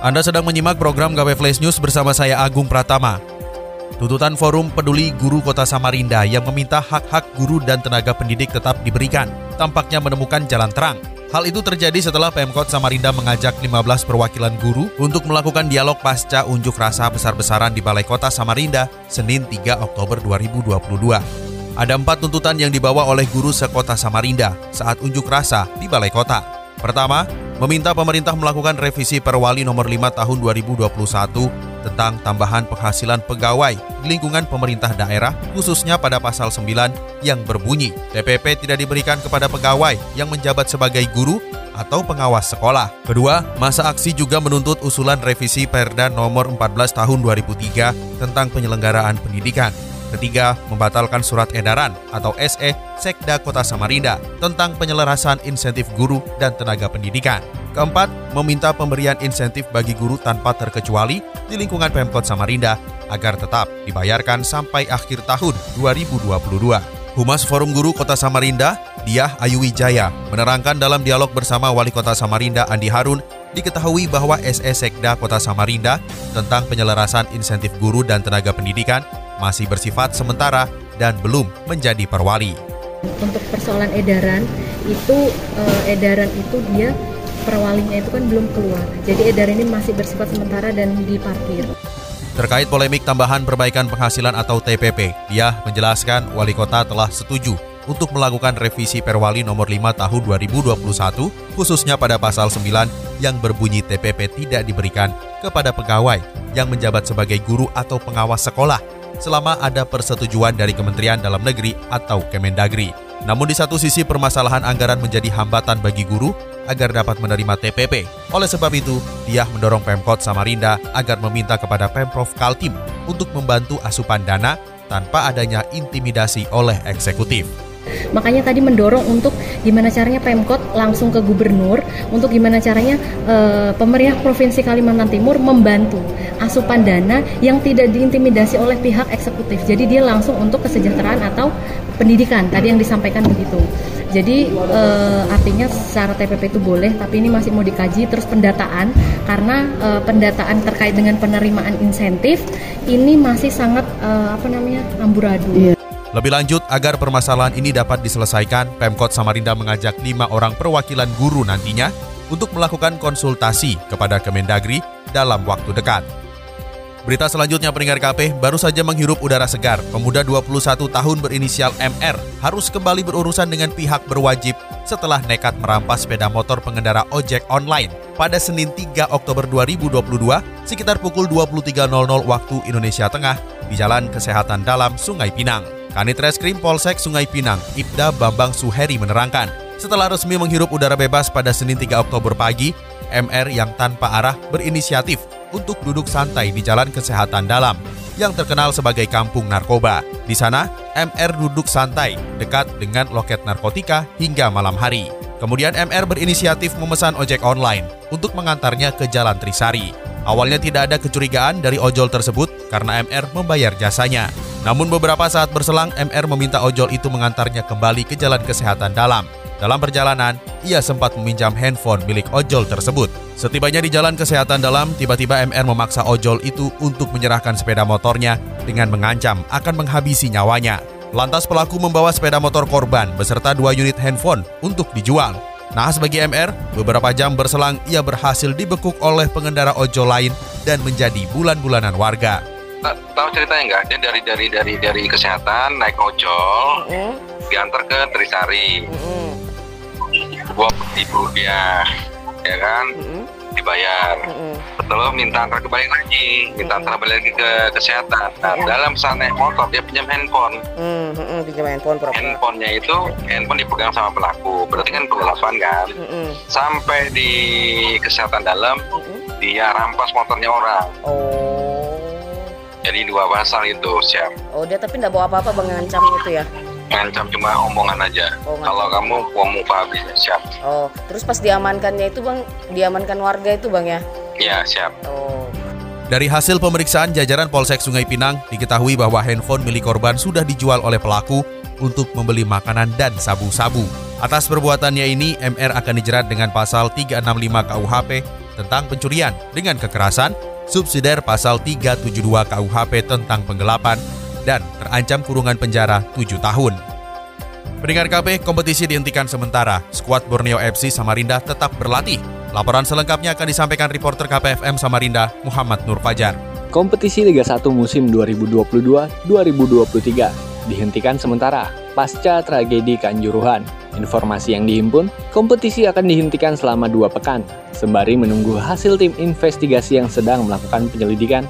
Anda sedang menyimak program KP Flash News bersama saya Agung Pratama. Tuntutan Forum Peduli Guru Kota Samarinda yang meminta hak-hak guru dan tenaga pendidik tetap diberikan, tampaknya menemukan jalan terang. Hal itu terjadi setelah Pemkot Samarinda mengajak 15 perwakilan guru untuk melakukan dialog pasca unjuk rasa besar-besaran di Balai Kota Samarinda Senin 3 Oktober 2022. Ada empat tuntutan yang dibawa oleh guru sekota Samarinda saat unjuk rasa di Balai Kota. Pertama, meminta pemerintah melakukan revisi Perwali nomor 5 tahun 2021 tentang tambahan penghasilan pegawai di lingkungan pemerintah daerah khususnya pada pasal 9 yang berbunyi TPP tidak diberikan kepada pegawai yang menjabat sebagai guru atau pengawas sekolah. Kedua, masa aksi juga menuntut usulan revisi Perda nomor 14 tahun 2003 tentang penyelenggaraan pendidikan. Ketiga, membatalkan surat edaran atau SE Sekda Kota Samarinda tentang penyelarasan insentif guru dan tenaga pendidikan. Keempat, meminta pemberian insentif bagi guru tanpa terkecuali di lingkungan Pemkot Samarinda agar tetap dibayarkan sampai akhir tahun 2022. Humas Forum Guru Kota Samarinda, Diah Ayu Wijaya, menerangkan dalam dialog bersama Wali Kota Samarinda Andi Harun diketahui bahwa SE Sekda Kota Samarinda tentang penyelarasan insentif guru dan tenaga pendidikan masih bersifat sementara dan belum menjadi perwali. Untuk persoalan edaran itu eh, edaran itu dia perwalinya itu kan belum keluar. Jadi edaran ini masih bersifat sementara dan diparkir. Terkait polemik tambahan perbaikan penghasilan atau TPP, dia menjelaskan wali kota telah setuju untuk melakukan revisi Perwali nomor 5 tahun 2021 khususnya pada pasal 9 yang berbunyi TPP tidak diberikan kepada pegawai yang menjabat sebagai guru atau pengawas sekolah selama ada persetujuan dari Kementerian Dalam Negeri atau Kemendagri. Namun di satu sisi permasalahan anggaran menjadi hambatan bagi guru agar dapat menerima TPP. Oleh sebab itu, dia mendorong Pemkot Samarinda agar meminta kepada Pemprov Kaltim untuk membantu asupan dana tanpa adanya intimidasi oleh eksekutif. Makanya tadi mendorong untuk gimana caranya Pemkot langsung ke gubernur untuk gimana caranya e, pemerintah Provinsi Kalimantan Timur membantu asupan dana yang tidak diintimidasi oleh pihak eksekutif. Jadi dia langsung untuk kesejahteraan atau pendidikan tadi yang disampaikan begitu. Jadi e, artinya secara TPP itu boleh, tapi ini masih mau dikaji terus pendataan karena e, pendataan terkait dengan penerimaan insentif ini masih sangat e, apa namanya amburadul. Yeah. Lebih lanjut, agar permasalahan ini dapat diselesaikan, Pemkot Samarinda mengajak lima orang perwakilan guru nantinya untuk melakukan konsultasi kepada Kemendagri dalam waktu dekat. Berita selanjutnya pendengar KP baru saja menghirup udara segar. Pemuda 21 tahun berinisial MR harus kembali berurusan dengan pihak berwajib setelah nekat merampas sepeda motor pengendara ojek online pada Senin 3 Oktober 2022 sekitar pukul 23.00 waktu Indonesia Tengah di Jalan Kesehatan Dalam Sungai Pinang. Kanit Reskrim Polsek Sungai Pinang, Ibda Bambang Suheri menerangkan, setelah resmi menghirup udara bebas pada Senin 3 Oktober pagi, MR yang tanpa arah berinisiatif untuk duduk santai di Jalan Kesehatan Dalam yang terkenal sebagai kampung narkoba. Di sana, MR duduk santai dekat dengan loket narkotika hingga malam hari. Kemudian MR berinisiatif memesan ojek online untuk mengantarnya ke Jalan Trisari. Awalnya tidak ada kecurigaan dari ojol tersebut karena MR membayar jasanya. Namun beberapa saat berselang, MR meminta ojol itu mengantarnya kembali ke jalan kesehatan dalam. Dalam perjalanan, ia sempat meminjam handphone milik ojol tersebut. Setibanya di jalan kesehatan dalam, tiba-tiba MR memaksa ojol itu untuk menyerahkan sepeda motornya dengan mengancam akan menghabisi nyawanya. Lantas pelaku membawa sepeda motor korban beserta dua unit handphone untuk dijual. Nah, bagi MR, beberapa jam berselang ia berhasil dibekuk oleh pengendara ojol lain dan menjadi bulan-bulanan warga tahu ceritanya nggak? Dia dari dari dari dari kesehatan naik ojol, mm. diantar ke Trisari. Mm. Gua ibu dia, ya kan? Mm. Dibayar. Mm. Betul, minta antar kembali lagi, minta antar kembali lagi ke kesehatan. Nah, mm. dalam saat naik motor dia pinjam handphone. Mm. Mm. Pinjam handphone berapa? Handphonenya itu handphone dipegang sama pelaku, berarti kan penggelapan kan? Mm. Sampai di kesehatan dalam. Mm dia rampas motornya orang. Oh. Jadi dua pasal itu siap. Oh dia tapi nggak bawa apa-apa bang ngancam itu ya? Ngancam cuma omongan aja. Oh. Kalau kamu mau muka habis siap. Oh terus pas diamankannya itu bang, diamankan warga itu bang ya? Ya siap. Oh. Dari hasil pemeriksaan jajaran Polsek Sungai Pinang diketahui bahwa handphone milik korban sudah dijual oleh pelaku untuk membeli makanan dan sabu-sabu. Atas perbuatannya ini, MR akan dijerat dengan pasal 365 KUHP tentang pencurian dengan kekerasan, subsidiar pasal 372 KUHP tentang penggelapan, dan terancam kurungan penjara 7 tahun. Pendengar KP, kompetisi dihentikan sementara. Skuad Borneo FC Samarinda tetap berlatih. Laporan selengkapnya akan disampaikan reporter KPFM Samarinda, Muhammad Nur Fajar. Kompetisi Liga 1 musim 2022-2023 dihentikan sementara pasca tragedi Kanjuruhan. Informasi yang dihimpun, kompetisi akan dihentikan selama dua pekan, sembari menunggu hasil tim investigasi yang sedang melakukan penyelidikan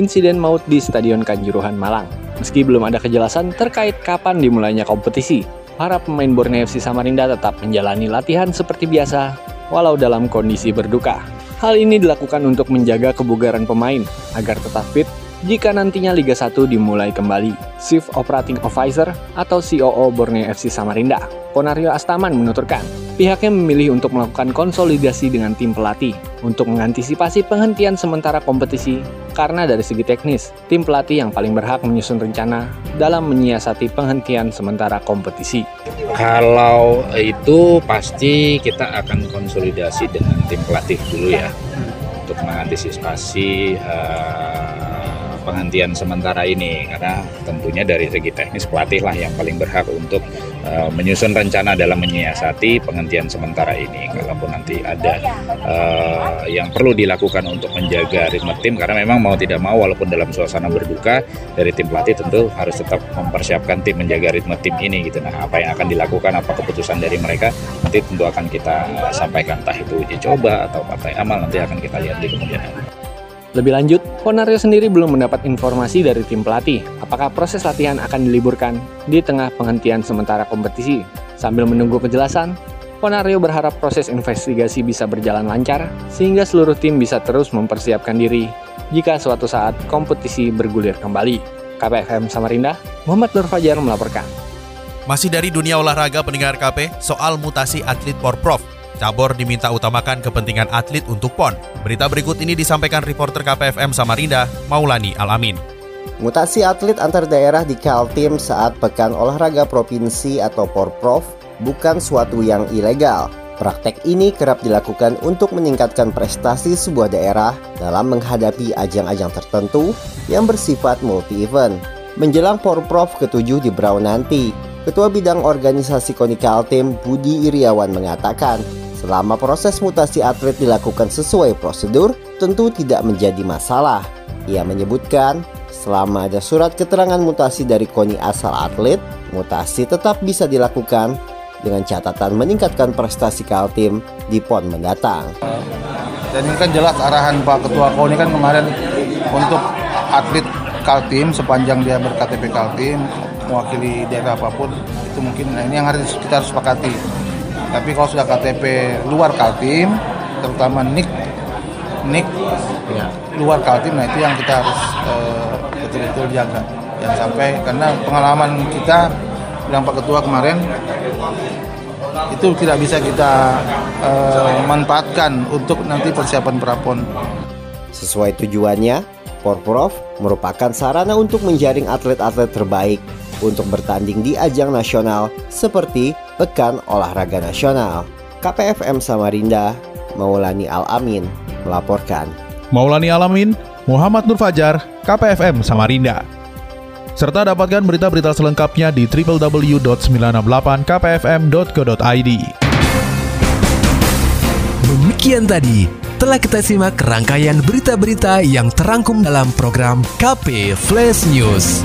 insiden maut di Stadion Kanjuruhan Malang. Meski belum ada kejelasan terkait kapan dimulainya kompetisi, para pemain Borneo FC Samarinda tetap menjalani latihan seperti biasa, walau dalam kondisi berduka. Hal ini dilakukan untuk menjaga kebugaran pemain agar tetap fit jika nantinya Liga 1 dimulai kembali. Chief Operating Officer atau COO Borneo FC Samarinda, Ponario Astaman menuturkan, pihaknya memilih untuk melakukan konsolidasi dengan tim pelatih untuk mengantisipasi penghentian sementara kompetisi karena dari segi teknis, tim pelatih yang paling berhak menyusun rencana dalam menyiasati penghentian sementara kompetisi. Kalau itu pasti kita akan konsolidasi dengan tim pelatih dulu ya untuk mengantisipasi uh, penghentian sementara ini karena tentunya dari segi teknis pelatih lah yang paling berhak untuk uh, menyusun rencana dalam menyiasati penghentian sementara ini. Kalaupun nanti ada uh, yang perlu dilakukan untuk menjaga ritme tim karena memang mau tidak mau walaupun dalam suasana berduka dari tim pelatih tentu harus tetap mempersiapkan tim menjaga ritme tim ini gitu. Nah, apa yang akan dilakukan apa keputusan dari mereka nanti tentu akan kita sampaikan entah itu uji coba atau partai amal nanti akan kita lihat di kemudian hari. Lebih lanjut, Ponario sendiri belum mendapat informasi dari tim pelatih apakah proses latihan akan diliburkan di tengah penghentian sementara kompetisi. Sambil menunggu kejelasan, Ponario berharap proses investigasi bisa berjalan lancar sehingga seluruh tim bisa terus mempersiapkan diri jika suatu saat kompetisi bergulir kembali. KPFM Samarinda, Muhammad Nur Fajar melaporkan. Masih dari dunia olahraga pendengar KP, soal mutasi atlet Porprov Cabor diminta utamakan kepentingan atlet untuk PON. Berita berikut ini disampaikan reporter KPFM Samarinda, Maulani Alamin. Mutasi atlet antar daerah di Kaltim saat Pekan Olahraga Provinsi atau Porprov bukan suatu yang ilegal. Praktek ini kerap dilakukan untuk meningkatkan prestasi sebuah daerah dalam menghadapi ajang-ajang tertentu yang bersifat multi-event. Menjelang Porprov ke-7 di Brown nanti, Ketua Bidang Organisasi KONI Kaltim Budi Iriawan mengatakan Selama proses mutasi atlet dilakukan sesuai prosedur, tentu tidak menjadi masalah. Ia menyebutkan, selama ada surat keterangan mutasi dari KONI asal atlet, mutasi tetap bisa dilakukan dengan catatan meningkatkan prestasi Kaltim di PON mendatang. Dan ini kan jelas arahan Pak Ketua KONI kan kemarin untuk atlet Kaltim sepanjang dia berKTP Kaltim mewakili daerah apa pun itu mungkin nah ini yang harus kita harus sepakati. Tapi kalau sudah KTP luar Kaltim terutama NIK NIK ya. luar Kaltim nah itu yang kita harus uh, betul-betul jaga. Jangan sampai karena pengalaman kita bilang Pak Ketua kemarin itu tidak bisa kita uh, manfaatkan untuk nanti persiapan prapon. Sesuai tujuannya Porprov merupakan sarana untuk menjaring atlet-atlet terbaik untuk bertanding di ajang nasional seperti Pekan Olahraga Nasional. KPFM Samarinda, Maulani Alamin melaporkan. Maulani Alamin, Muhammad Nur Fajar, KPFM Samarinda. Serta dapatkan berita-berita selengkapnya di www.968kpfm.co.id. Demikian tadi telah kita simak rangkaian berita-berita yang terangkum dalam program KP Flash News.